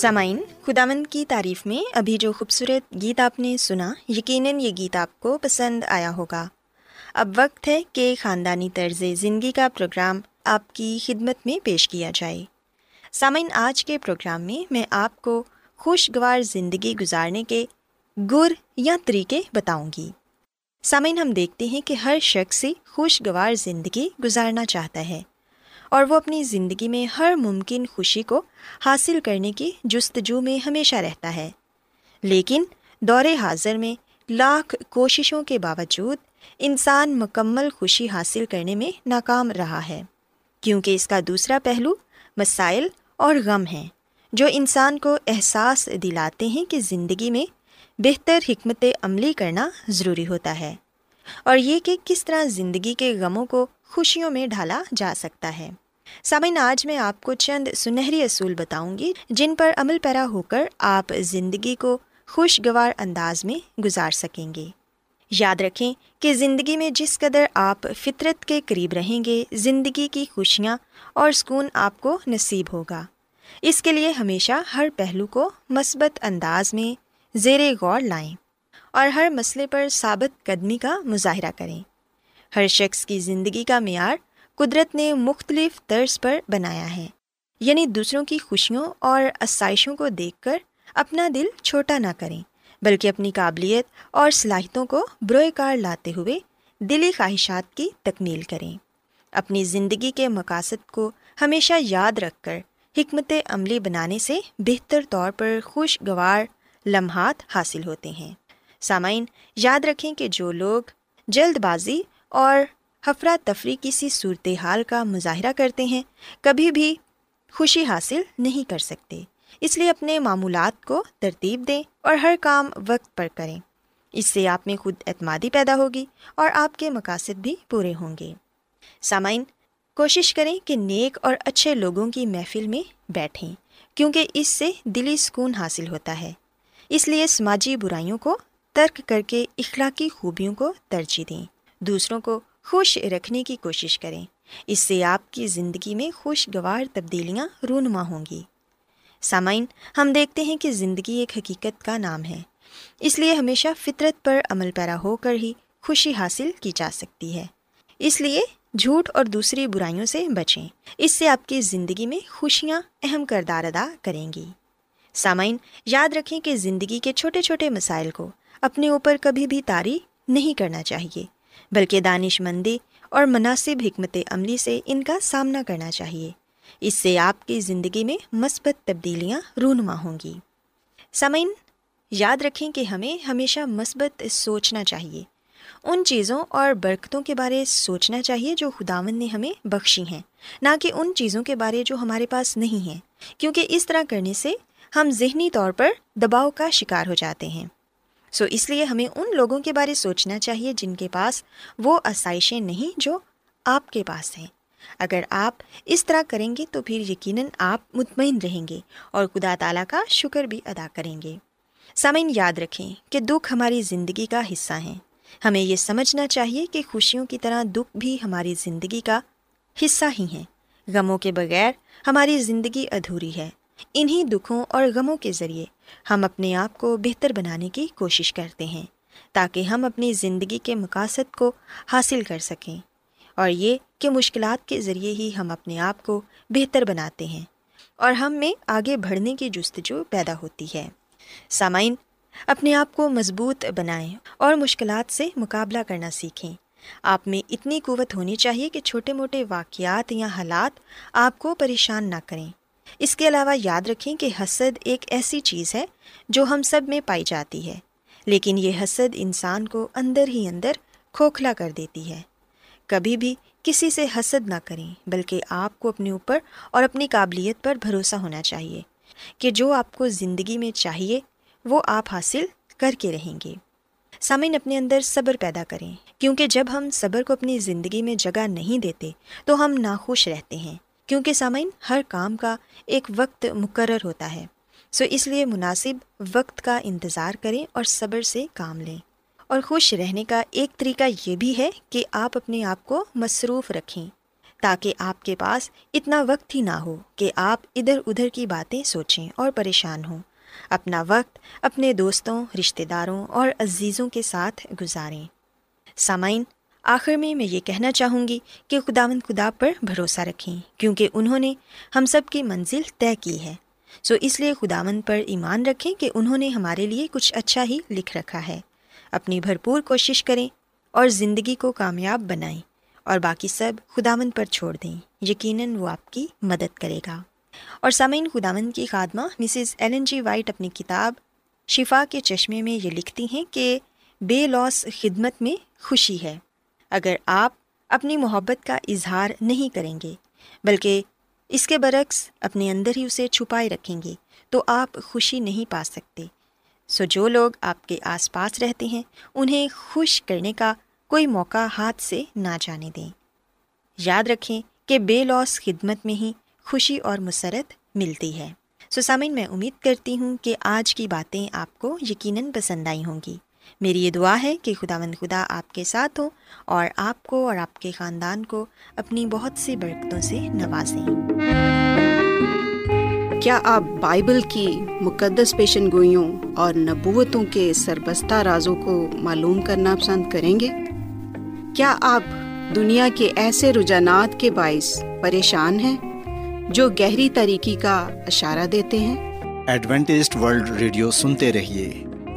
سامعین، خداوند کی تعریف میں ابھی جو خوبصورت گیت آپ نے سنا، یقیناً یہ گیت آپ کو پسند آیا ہوگا۔ اب وقت ہے کہ خاندانی طرز زندگی کا پروگرام آپ کی خدمت میں پیش کیا جائے۔ سامعین، آج کے پروگرام میں میں آپ کو خوشگوار زندگی گزارنے کے گر یا طریقے بتاؤں گی۔ سامعین، ہم دیکھتے ہیں کہ ہر شخص خوشگوار زندگی گزارنا چاہتا ہے۔ اور وہ اپنی زندگی میں ہر ممکن خوشی کو حاصل کرنے کی جستجو میں ہمیشہ رہتا ہے۔ لیکن دور حاضر میں لاکھ کوششوں کے باوجود انسان مکمل خوشی حاصل کرنے میں ناکام رہا ہے۔ کیونکہ اس کا دوسرا پہلو مسائل اور غم ہیں جو انسان کو احساس دلاتے ہیں کہ زندگی میں بہتر حکمت عملی کرنا ضروری ہوتا ہے۔ اور یہ کہ کس طرح زندگی کے غموں کو خوشیوں میں ڈھالا جا سکتا ہے۔ سامعین، آج میں آپ کو چند سنہری اصول بتاؤں گی جن پر عمل پیرا ہو کر آپ زندگی کو خوشگوار انداز میں گزار سکیں گے۔ یاد رکھیں کہ زندگی میں جس قدر آپ فطرت کے قریب رہیں گے، زندگی کی خوشیاں اور سکون آپ کو نصیب ہوگا۔ اس کے لیے ہمیشہ ہر پہلو کو مثبت انداز میں زیر غور لائیں اور ہر مسئلے پر ثابت قدمی کا مظاہرہ کریں۔ ہر شخص کی زندگی کا معیار قدرت نے مختلف طرز پر بنایا ہے۔ یعنی دوسروں کی خوشیوں اور آسائشوں کو دیکھ کر اپنا دل چھوٹا نہ کریں، بلکہ اپنی قابلیت اور صلاحیتوں کو بروئے کار لاتے ہوئے دلی خواہشات کی تکمیل کریں۔ اپنی زندگی کے مقاصد کو ہمیشہ یاد رکھ کر حکمت عملی بنانے سے بہتر طور پر خوشگوار لمحات حاصل ہوتے ہیں۔ سامعین، یاد رکھیں کہ جو لوگ جلد بازی اور افرا تفریح کسی صورت حال کا مظاہرہ کرتے ہیں، کبھی بھی خوشی حاصل نہیں کر سکتے۔ اس لیے اپنے معمولات کو ترتیب دیں اور ہر کام وقت پر کریں۔ اس سے آپ میں خود اعتمادی پیدا ہوگی اور آپ کے مقاصد بھی پورے ہوں گے۔ سامعین، کوشش کریں کہ نیک اور اچھے لوگوں کی محفل میں بیٹھیں، کیونکہ اس سے دلی سکون حاصل ہوتا ہے۔ اس لیے سماجی برائیوں کو ترک کر کے اخلاقی خوبیوں کو ترجیح دیں۔ دوسروں کو خوش رکھنے کی کوشش کریں۔ اس سے آپ کی زندگی میں خوشگوار تبدیلیاں رونما ہوں گی۔ سامعین، ہم دیکھتے ہیں کہ زندگی ایک حقیقت کا نام ہے۔ اس لیے ہمیشہ فطرت پر عمل پیرا ہو کر ہی خوشی حاصل کی جا سکتی ہے۔ اس لیے جھوٹ اور دوسری برائیوں سے بچیں۔ اس سے آپ کی زندگی میں خوشیاں اہم کردار ادا کریں گی۔ سامعین، یاد رکھیں کہ زندگی کے چھوٹے چھوٹے مسائل کو اپنے اوپر کبھی بھی طاری نہیں کرنا چاہیے۔ بلکہ دانش مندی اور مناسب حکمت عملی سے ان کا سامنا کرنا چاہیے۔ اس سے آپ کی زندگی میں مثبت تبدیلیاں رونما ہوں گی۔ سمعین یاد رکھیں کہ ہمیں ہمیشہ مثبت سوچنا چاہیے۔ ان چیزوں اور برکتوں کے بارے سوچنا چاہیے جو خداون نے ہمیں بخشی ہیں، نہ کہ ان چیزوں کے بارے جو ہمارے پاس نہیں ہیں۔ کیونکہ اس طرح کرنے سے ہم ذہنی طور پر دباؤ کا شکار ہو جاتے ہیں۔ سو اس لیے ہمیں ان لوگوں کے بارے سوچنا چاہیے جن کے پاس وہ آسائشیں نہیں جو آپ کے پاس ہیں۔ اگر آپ اس طرح کریں گے تو پھر یقیناً آپ مطمئن رہیں گے اور خدا تعالیٰ کا شکر بھی ادا کریں گے۔ سامعین، یاد رکھیں کہ دکھ ہماری زندگی کا حصہ ہیں۔ ہمیں یہ سمجھنا چاہیے کہ خوشیوں کی طرح دکھ بھی ہماری زندگی کا حصہ ہی ہیں۔ غموں کے بغیر ہماری زندگی ادھوری ہے۔ انہیں دکھوں اور غموں کے ذریعے ہم اپنے آپ کو بہتر بنانے کی کوشش کرتے ہیں تاکہ ہم اپنی زندگی کے مقاصد کو حاصل کر سکیں اور یہ کہ مشکلات کے ذریعے ہی ہم اپنے آپ کو بہتر بناتے ہیں اور ہم میں آگے بڑھنے کی جستجو پیدا ہوتی ہے۔ سامعین، اپنے آپ کو مضبوط بنائیں اور مشکلات سے مقابلہ کرنا سیکھیں۔ آپ میں اتنی قوت ہونی چاہیے کہ چھوٹے موٹے واقعات یا حالات آپ کو پریشان نہ کریں۔ اس کے علاوہ یاد رکھیں کہ حسد ایک ایسی چیز ہے جو ہم سب میں پائی جاتی ہے، لیکن یہ حسد انسان کو اندر ہی اندر کھوکھلا کر دیتی ہے۔ کبھی بھی کسی سے حسد نہ کریں، بلکہ آپ کو اپنے اوپر اور اپنی قابلیت پر بھروسہ ہونا چاہیے کہ جو آپ کو زندگی میں چاہیے، وہ آپ حاصل کر کے رہیں گے۔ سامعین، اپنے اندر صبر پیدا کریں، کیونکہ جب ہم صبر کو اپنی زندگی میں جگہ نہیں دیتے، تو ہم ناخوش رہتے ہیں۔ کیونکہ سامعین، ہر کام کا ایک وقت مقرر ہوتا ہے۔ سو اس لیے مناسب وقت کا انتظار کریں اور صبر سے کام لیں۔ اور خوش رہنے کا ایک طریقہ یہ بھی ہے کہ آپ اپنے آپ کو مصروف رکھیں، تاکہ آپ کے پاس اتنا وقت ہی نہ ہو کہ آپ ادھر ادھر کی باتیں سوچیں اور پریشان ہوں۔ اپنا وقت اپنے دوستوں، رشتہ داروں اور عزیزوں کے ساتھ گزاریں۔ سامعین آخر میں میں یہ کہنا چاہوں گی کہ خداون خدا پر بھروسہ رکھیں، کیونکہ انہوں نے ہم سب کی منزل طے کی ہے۔ سو اس لیے خداون پر ایمان رکھیں کہ انہوں نے ہمارے لیے کچھ اچھا ہی لکھ رکھا ہے۔ اپنی بھرپور کوشش کریں اور زندگی کو کامیاب بنائیں اور باقی سب خداون پر چھوڑ دیں۔ یقیناً وہ آپ کی مدد کرے گا۔ اور سامعین خداون کی خادمہ مسز ایلن جی وائٹ اپنی کتاب شفا کے چشمے میں یہ لکھتی ہیں کہ بے لوس خدمت میں خوشی ہے۔ اگر آپ اپنی محبت کا اظہار نہیں کریں گے، بلکہ اس کے برعکس اپنے اندر ہی اسے چھپائے رکھیں گے، تو آپ خوشی نہیں پا سکتے۔ سو جو لوگ آپ کے آس پاس رہتے ہیں، انہیں خوش کرنے کا کوئی موقع ہاتھ سے نہ جانے دیں۔ یاد رکھیں کہ بے لوس خدمت میں ہی خوشی اور مسرت ملتی ہے۔ سو سامن میں امید کرتی ہوں کہ آج کی باتیں آپ کو یقیناً پسند آئی ہوں گی۔ میری یہ دعا ہے کہ خدا مند خدا آپ کے ساتھ ہو اور آپ کو اور آپ کے خاندان کو اپنی بہت سی برکتوں سے نوازیں۔ کیا آپ بائبل کی مقدس پیشن گوئیوں اور نبوتوں کے سربستہ رازوں کو معلوم کرنا پسند کریں گے؟ کیا آپ دنیا کے ایسے رجحانات کے باعث پریشان ہیں جو گہری طریقے کا اشارہ دیتے ہیں؟ ایڈوینٹسٹ ورلڈ ریڈیو سنتے رہیے۔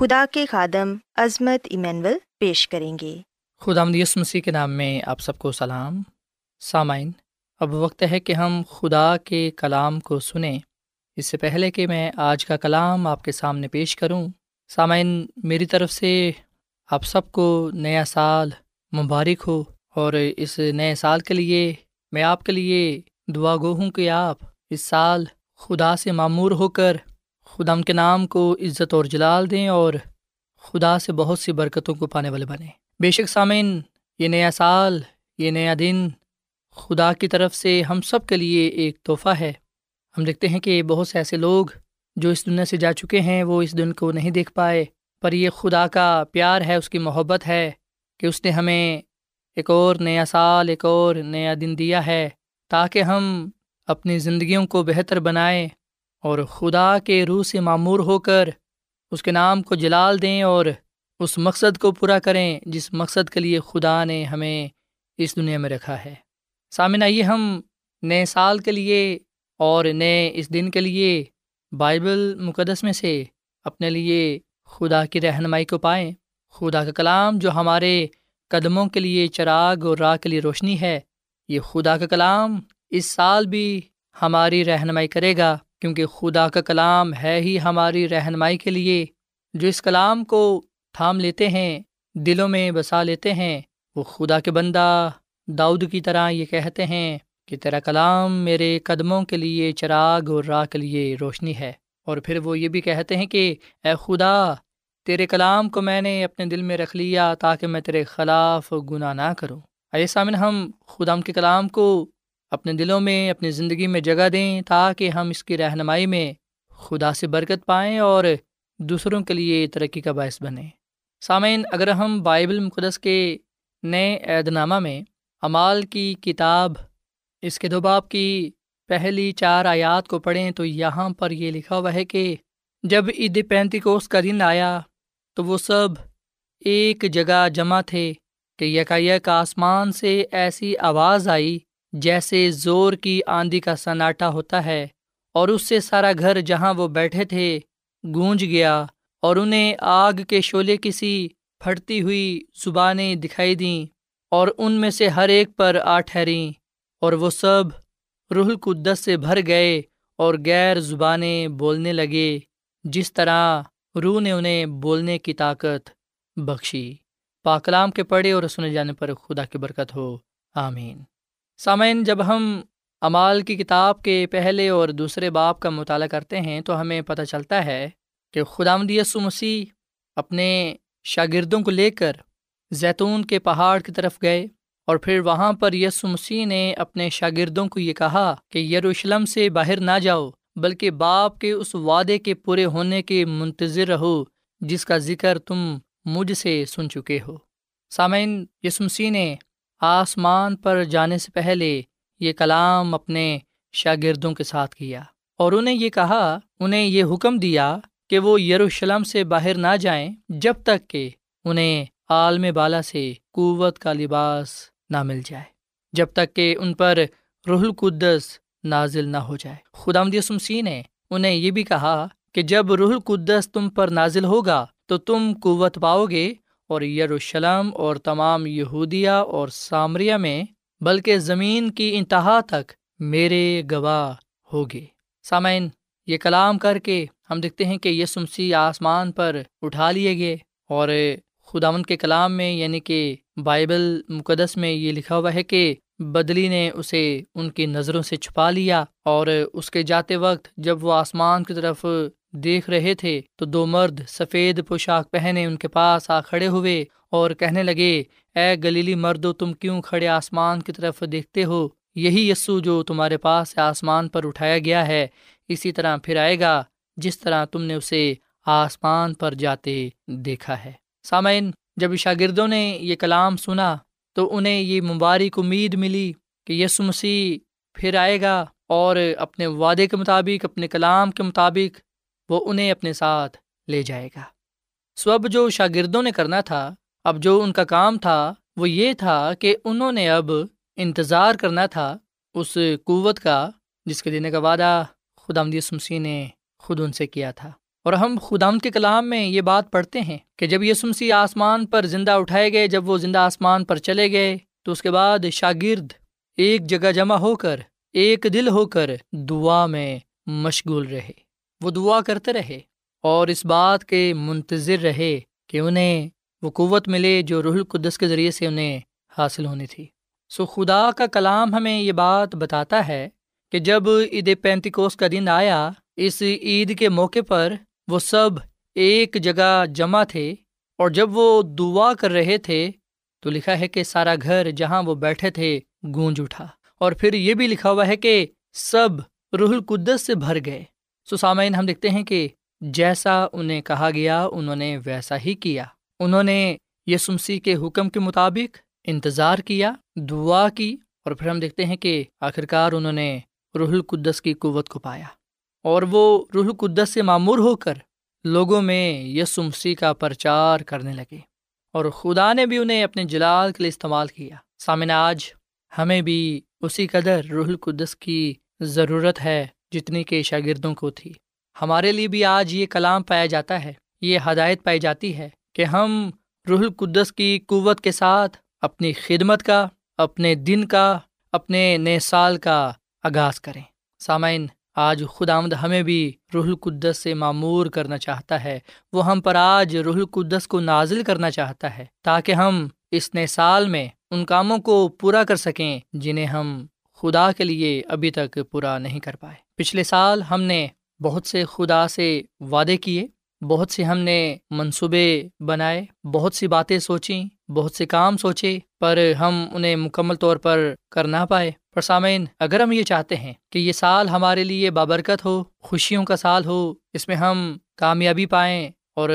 خدا کے خادم عظمت ایمینول پیش کریں گے۔ خدا مدیس مسیح کے نام میں آپ سب کو سلام۔ سامعین، اب وقت ہے کہ ہم خدا کے کلام کو سنیں۔ اس سے پہلے کہ میں آج کا کلام آپ کے سامنے پیش کروں، سامعین، میری طرف سے آپ سب کو نیا سال مبارک ہو۔ اور اس نئے سال کے لیے میں آپ کے لیے دعا گو ہوں کہ آپ اس سال خدا سے معمور ہو کر خدا ان کے نام کو عزت اور جلال دیں اور خدا سے بہت سی برکتوں کو پانے والے بنیں۔ بے شک سامعین، یہ نیا سال، یہ نیا دن خدا کی طرف سے ہم سب کے لیے ایک تحفہ ہے۔ ہم دیکھتے ہیں کہ بہت سے ایسے لوگ جو اس دنیا سے جا چکے ہیں، وہ اس دن کو نہیں دیکھ پائے، پر یہ خدا کا پیار ہے، اس کی محبت ہے کہ اس نے ہمیں ایک اور نیا سال، ایک اور نیا دن دیا ہے تاکہ ہم اپنی زندگیوں کو بہتر بنائیں۔ اور خدا کے روح سے معمور ہو کر اس کے نام کو جلال دیں اور اس مقصد کو پورا کریں جس مقصد کے لیے خدا نے ہمیں اس دنیا میں رکھا ہے۔ سامن آئیے ہم نئے سال کے لیے اور نئے اس دن کے لیے بائبل مقدس میں سے اپنے لیے خدا کی رہنمائی کو پائیں۔ خدا کا کلام جو ہمارے قدموں کے لیے چراغ اور راہ کے لیے روشنی ہے، یہ خدا کا کلام اس سال بھی ہماری رہنمائی کرے گا۔ کیونکہ خدا کا کلام ہے ہی ہماری رہنمائی کے لیے۔ جو اس کلام کو تھام لیتے ہیں، دلوں میں بسا لیتے ہیں، وہ خدا کے بندہ داؤد کی طرح یہ کہتے ہیں کہ تیرا کلام میرے قدموں کے لیے چراغ اور راہ کے لیے روشنی ہے۔ اور پھر وہ یہ بھی کہتے ہیں کہ، اے خدا، تیرے کلام کو میں نے اپنے دل میں رکھ لیا تاکہ میں تیرے خلاف گناہ نہ کروں۔ اے سامن ہم خدا کے کلام کو اپنے دلوں میں، اپنی زندگی میں جگہ دیں تاکہ ہم اس کی رہنمائی میں خدا سے برکت پائیں اور دوسروں کے لیے ترقی کا باعث بنیں۔ سامعین، اگر ہم بائبل مقدس کے نئے عید نامہ میں امال کی کتاب، اس کے دوباب کی پہلی چار آیات کو پڑھیں تو یہاں پر یہ لکھا ہوا ہے کہ جب عید پینتی کو اس کا دن آیا تو وہ سب ایک جگہ جمع تھے کہ یک آسمان سے ایسی آواز آئی جیسے زور کی آندھی کا سناٹا ہوتا ہے اور اس سے سارا گھر جہاں وہ بیٹھے تھے گونج گیا اور انہیں آگ کے شعلے کسی پھٹتی ہوئی زبانیں دکھائی دیں اور ان میں سے ہر ایک پر آ ٹھہریں اور وہ سب روح القدس سے بھر گئے اور غیر زبانیں بولنے لگے، جس طرح روح نے انہیں بولنے کی طاقت بخشی۔ پاکلام کے پڑھے اور سنے جانے پر خدا کی برکت ہو۔ آمین۔ سامعین، جب ہم امال کی کتاب کے پہلے اور دوسرے باپ کا مطالعہ کرتے ہیں تو ہمیں پتہ چلتا ہے کہ خدا یسو مسیح اپنے شاگردوں کو لے کر زیتون کے پہاڑ کی طرف گئے اور پھر وہاں پر یسو مسیح نے اپنے شاگردوں کو یہ کہا کہ یروشلم سے باہر نہ جاؤ، بلکہ باپ کے اس وعدے کے پورے ہونے کے منتظر رہو، جس کا ذکر تم مجھ سے سن چکے ہو۔ سامعین یسو مسیح نے آسمان پر جانے سے پہلے یہ کلام اپنے شاگردوں کے ساتھ کیا اور انہیں یہ کہا، انہیں یہ حکم دیا کہ وہ یروشلم سے باہر نہ جائیں جب تک کہ انہیں عالم بالا سے قوت کا لباس نہ مل جائے، جب تک کہ ان پر روح القدس نازل نہ ہو جائے۔ خدا سمسی نے انہیں یہ بھی کہا کہ جب روح القدس تم پر نازل ہوگا تو تم قوت پاؤ گے اور یروشلم اور تمام یہودیا اور سامریہ میں، بلکہ زمین کی انتہا تک میرے گواہ ہوگے۔ سامعین، یہ کلام کر کے ہم دیکھتے ہیں کہ یہ سمسی آسمان پر اٹھا لیے گئے اور خداون کے کلام میں یعنی کہ بائبل مقدس میں یہ لکھا ہوا ہے کہ بدلی نے اسے ان کی نظروں سے چھپا لیا اور اس کے جاتے وقت جب وہ آسمان کی طرف دیکھ رہے تھے تو دو مرد سفید پوشاک پہنے ان کے پاس آ کھڑے ہوئے اور کہنے لگے، اے گلیلی مردو، تم کیوں کھڑے آسمان کی طرف دیکھتے ہو؟ یہی یسو جو تمہارے پاس آسمان پر اٹھایا گیا ہے، اسی طرح پھر آئے گا جس طرح تم نے اسے آسمان پر جاتے دیکھا ہے۔ سامعین، جب شاگردوں نے یہ کلام سنا تو انہیں یہ مبارک امید ملی کہ یسو مسیح پھر آئے گا اور اپنے وعدے کے مطابق، اپنے کلام کے مطابق وہ انہیں اپنے ساتھ لے جائے گا۔ سو اب جو شاگردوں نے کرنا تھا، اب جو ان کا کام تھا، وہ یہ تھا کہ انہوں نے اب انتظار کرنا تھا اس قوت کا جس کے دینے کا وعدہ خدا سمسی نے خود ان سے کیا تھا۔ اور ہم خدا کے کلام میں یہ بات پڑھتے ہیں کہ جب یہ سمسی آسمان پر زندہ اٹھائے گئے، جب وہ زندہ آسمان پر چلے گئے، تو اس کے بعد شاگرد ایک جگہ جمع ہو کر، ایک دل ہو کر دعا میں مشغول رہے۔ وہ دعا کرتے رہے اور اس بات کے منتظر رہے کہ انہیں وہ قوت ملے جو روح القدس کے ذریعے سے انہیں حاصل ہونی تھی۔ سو خدا کا کلام ہمیں یہ بات بتاتا ہے کہ جب عید پینتیکوس کا دن آیا، اس عید کے موقع پر وہ سب ایک جگہ جمع تھے اور جب وہ دعا کر رہے تھے تو لکھا ہے کہ سارا گھر جہاں وہ بیٹھے تھے گونج اٹھا۔ اور پھر یہ بھی لکھا ہوا ہے کہ سب روح القدس سے بھر گئے۔ سامعین ہم دیکھتے ہیں کہ جیسا انہیں کہا گیا، انہوں نے ویسا ہی کیا۔ انہوں نے یسمسی کے حکم کے مطابق انتظار کیا، دعا کی، اور پھر ہم دیکھتے ہیں کہ آخرکار انہوں نے روح القدس کی قوت کو پایا۔ اور وہ روح القدس سے معمور ہو کر لوگوں میں یس مسیح کا پرچار کرنے لگے، اور خدا نے بھی انہیں اپنے جلال کے لیے استعمال کیا۔ سامن آج ہمیں بھی اسی قدر روح القدس کی ضرورت ہے۔ جتنی کہ شاگردوں کو تھی۔ ہمارے لیے بھی آج یہ کلام پایا جاتا ہے، یہ ہدایت پائی جاتی ہے کہ ہم روح القدس کی قوت کے ساتھ اپنی خدمت کا، اپنے دن کا، اپنے نئے سال کا آغاز کریں۔ سامعین، آج خدا آمد ہمیں بھی روح القدس سے معمور کرنا چاہتا ہے۔ وہ ہم پر آج روح القدس کو نازل کرنا چاہتا ہے تاکہ ہم اس نئے سال میں ان کاموں کو پورا کر سکیں جنہیں ہم خدا کے لیے ابھی تک پورا نہیں کر پائے۔ پچھلے سال ہم نے بہت سے خدا سے وعدے کیے، بہت سے ہم نے منصوبے بنائے، بہت سی باتیں سوچیں، بہت سے کام سوچے، پر ہم انہیں مکمل طور پر کر نہ پائے۔ پر سامعین، اگر ہم یہ چاہتے ہیں کہ یہ سال ہمارے لیے بابرکت ہو، خوشیوں کا سال ہو، اس میں ہم کامیابی پائیں اور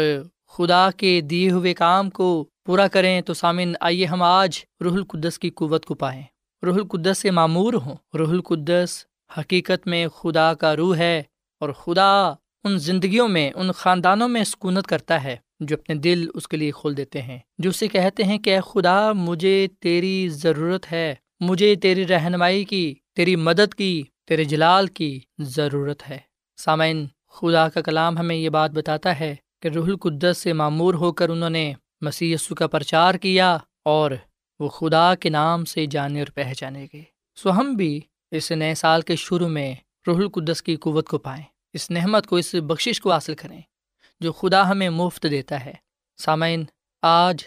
خدا کے دیے ہوئے کام کو پورا کریں، تو سامعین، آئیے ہم آج روح القدس کی قوت کو پائیں۔ روح القدس سے معمور ہوں، روح القدس حقیقت میں خدا کا روح ہے اور خدا ان زندگیوں میں، ان خاندانوں میں سکونت کرتا ہے جو اپنے دل اس کے لیے کھول دیتے ہیں، جو اسے کہتے ہیں کہ اے خدا، مجھے تیری ضرورت ہے، مجھے تیری رہنمائی کی، تیری مدد کی، تیرے جلال کی ضرورت ہے۔ سامعین، خدا کا کلام ہمیں یہ بات بتاتا ہے کہ روح القدس سے معمور ہو کر انہوں نے مسی کا پرچار کیا اور وہ خدا کے نام سے جانے اور پہچانے گئے۔ سو ہم بھی اس نئے سال کے شروع میں روح القدس کی قوت کو پائیں۔ اس نحمت کو، اس بخشش کو حاصل کریں جو خدا ہمیں مفت دیتا ہے۔ سامعین، آج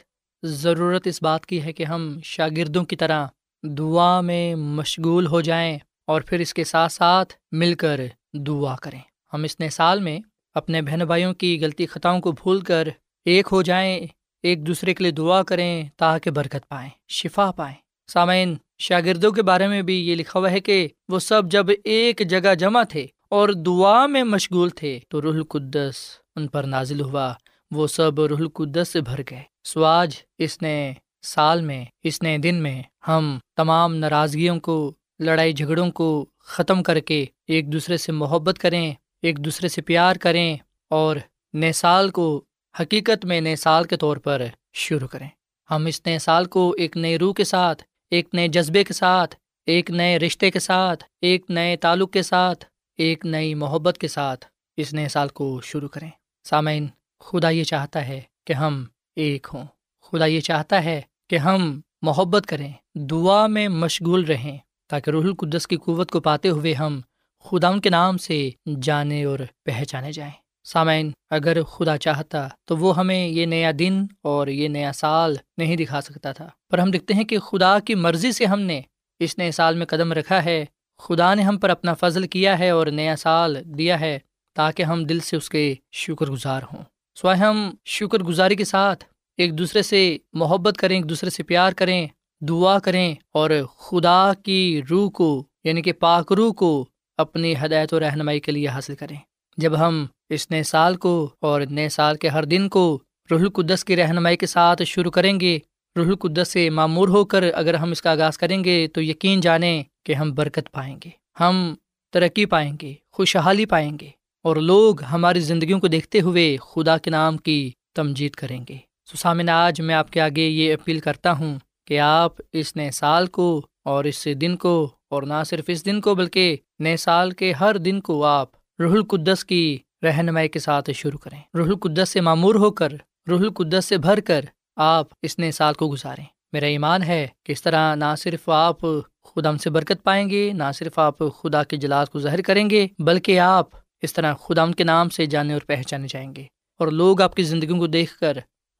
ضرورت اس بات کی ہے کہ ہم شاگردوں کی طرح دعا میں مشغول ہو جائیں اور پھر اس کے ساتھ ساتھ مل کر دعا کریں۔ ہم اس نئے سال میں اپنے بہن بھائیوں کی غلطی خطاؤں کو بھول کر ایک ہو جائیں، ایک دوسرے کے لیے دعا کریں تاکہ برکت پائیں، شفا پائیں۔ سامعین، شاگردوں کے بارے میں بھی یہ لکھا ہوا ہے کہ وہ سب جب ایک جگہ جمع تھے اور دعا میں مشغول تھے تو روح القدس ان پر نازل ہوا۔ وہ سب روح القدس سے بھر گئے۔ سو آج اس نئے سال میں، اس نئے دن میں ہم تمام ناراضگیوں کو، لڑائی جھگڑوں کو ختم کر کے ایک دوسرے سے محبت کریں، ایک دوسرے سے پیار کریں اور نئے سال کو حقیقت میں نئے سال کے طور پر شروع کریں۔ ہم اس نئے سال کو ایک نئے روح کے ساتھ ایک نئے جذبے کے ساتھ، ایک نئے رشتے کے ساتھ، ایک نئے تعلق کے ساتھ، ایک نئی محبت کے ساتھ اس نئے سال کو شروع کریں۔ سامعین، خدا یہ چاہتا ہے کہ ہم ایک ہوں۔ خدا یہ چاہتا ہے کہ ہم محبت کریں، دعا میں مشغول رہیں، تاکہ روح القدس کی قوت کو پاتے ہوئے ہم خدا ان کے نام سے جانے اور پہچانے جائیں۔ سامعین، اگر خدا چاہتا تو وہ ہمیں یہ نیا دن اور یہ نیا سال نہیں دکھا سکتا تھا۔ پر ہم دیکھتے ہیں کہ خدا کی مرضی سے ہم نے اس نئے سال میں قدم رکھا ہے۔ خدا نے ہم پر اپنا فضل کیا ہے اور نیا سال دیا ہے تاکہ ہم دل سے اس کے شکر گزار ہوں۔ سوائے ہم شکر گزاری کے ساتھ ایک دوسرے سے محبت کریں، ایک دوسرے سے پیار کریں، دعا کریں اور خدا کی روح کو یعنی کہ پاک روح کو اپنی ہدایت و رہنمائی کے لیے حاصل کریں۔ جب ہم اس نئے سال کو اور نئے سال کے ہر دن کو روح القدس کی رہنمائی کے ساتھ شروع کریں گے، روح القدس سے معمور ہو کر اگر ہم اس کا آغاز کریں گے تو یقین جانیں کہ ہم برکت پائیں گے، ہم ترقی پائیں گے، خوشحالی پائیں گے اور لوگ ہماری زندگیوں کو دیکھتے ہوئے خدا کے نام کی تمجید کریں گے۔ سسامن آج میں آپ کے آگے یہ اپیل کرتا ہوں کہ آپ اس نئے سال کو اور اس دن کو، اور نہ صرف اس دن کو بلکہ نئے سال کے ہر دن کو آپ روح القدس کی رہنمائی کے ساتھ شروع کریں۔ روح القدس سے معمور ہو کر، روح القدس سے بھر کر آپ اس نئے سال کو گزاریں۔ میرا ایمان ہے کہ اس طرح نہ صرف آپ خدا سے برکت پائیں گے، نہ صرف آپ خدا کے جلال کو ظاہر کریں گے، بلکہ آپ اس طرح خدا کے نام سے جانے اور پہچانے جائیں گے اور لوگ آپ کی زندگیوں کو دیکھ کر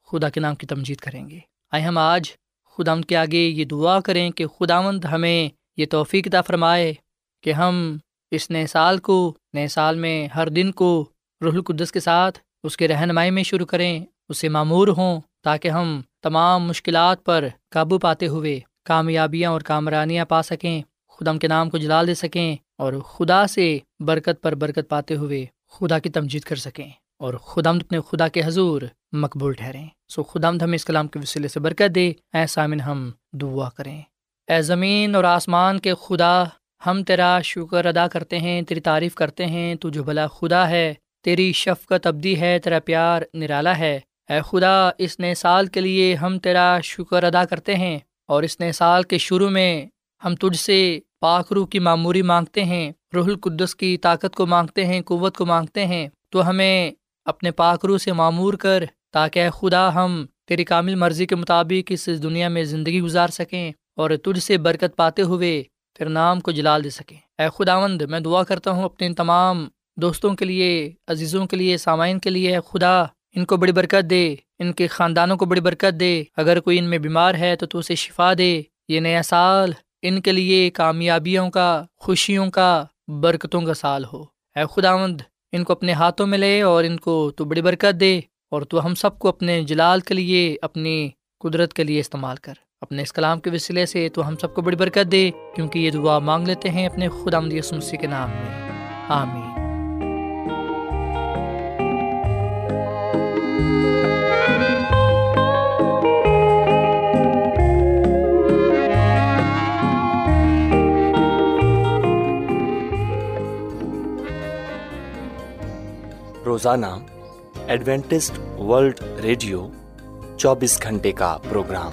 خدا کے نام کی تمجید کریں گے۔ آئے ہم آج خدا ان کے آگے یہ دعا کریں کہ خداوند ہمیں یہ توفیق عطا فرمائے کہ ہم اس نئے سال کو، نئے سال میں ہر دن کو روح القدس کے ساتھ اس کے رہنمائی میں شروع کریں اسے معمور ہوں تاکہ ہم تمام مشکلات پر قابو پاتے ہوئے کامیابیاں اور کامرانیاں پا سکیں، خدا کے نام کو جلال دے سکیں اور خدا سے برکت پر برکت پاتے ہوئے خدا کی تمجید کر سکیں اور خدا اپنے خدا کے حضور مقبول ٹھہریں۔ سو خدا ہمیں اس کلام کے وسیلے سے برکت دے ایسا من ہم دعا کریں۔ اے زمین اور آسمان کے خدا ہم تیرا شکر ادا کرتے ہیں، تیری تعریف کرتے ہیں تو جو بھلا خدا ہے، تیری شفقت ابدی ہے، تیرا پیار نرالا ہے۔ اے خدا، اس نئے سال کے لیے ہم تیرا شکر ادا کرتے ہیں اور اس نئے سال کے شروع میں ہم تجھ سے پاک روح کی معموری مانگتے ہیں، روح القدس کی طاقت کو مانگتے ہیں، قوت کو مانگتے ہیں۔ تو ہمیں اپنے پاک روح سے معمور کر تاکہ اے خدا ہم تیری کامل مرضی کے مطابق اس دنیا میں زندگی گزار سکیں اور تجھ سے برکت پاتے ہوئے پھر نام کو جلال دے سکیں اے خداوند، میں دعا کرتا ہوں اپنے ان تمام دوستوں کے لیے، عزیزوں کے لیے، سامعین کے لیے۔ خدا، ان کو بڑی برکت دے، ان کے خاندانوں کو بڑی برکت دے۔ اگر کوئی ان میں بیمار ہے تو تو اسے شفا دے۔ یہ نیا سال ان کے لیے کامیابیوں کا، خوشیوں کا، برکتوں کا سال ہو۔ اے خداوند، ان کو اپنے ہاتھوں میں لے اور ان کو تو بڑی برکت دے اور تو ہم سب کو اپنے جلال کے لیے، اپنی قدرت کے لیے استعمال کر۔ اپنے اس کلام کے وسیلے سے تو ہم سب کو بڑی برکت دے، کیونکہ یہ دعا مانگ لیتے ہیں اپنے خدا مسیح کے نام میں۔ آمین۔ روزانہ ایڈوینٹسٹ ورلڈ ریڈیو چوبیس گھنٹے کا پروگرام۔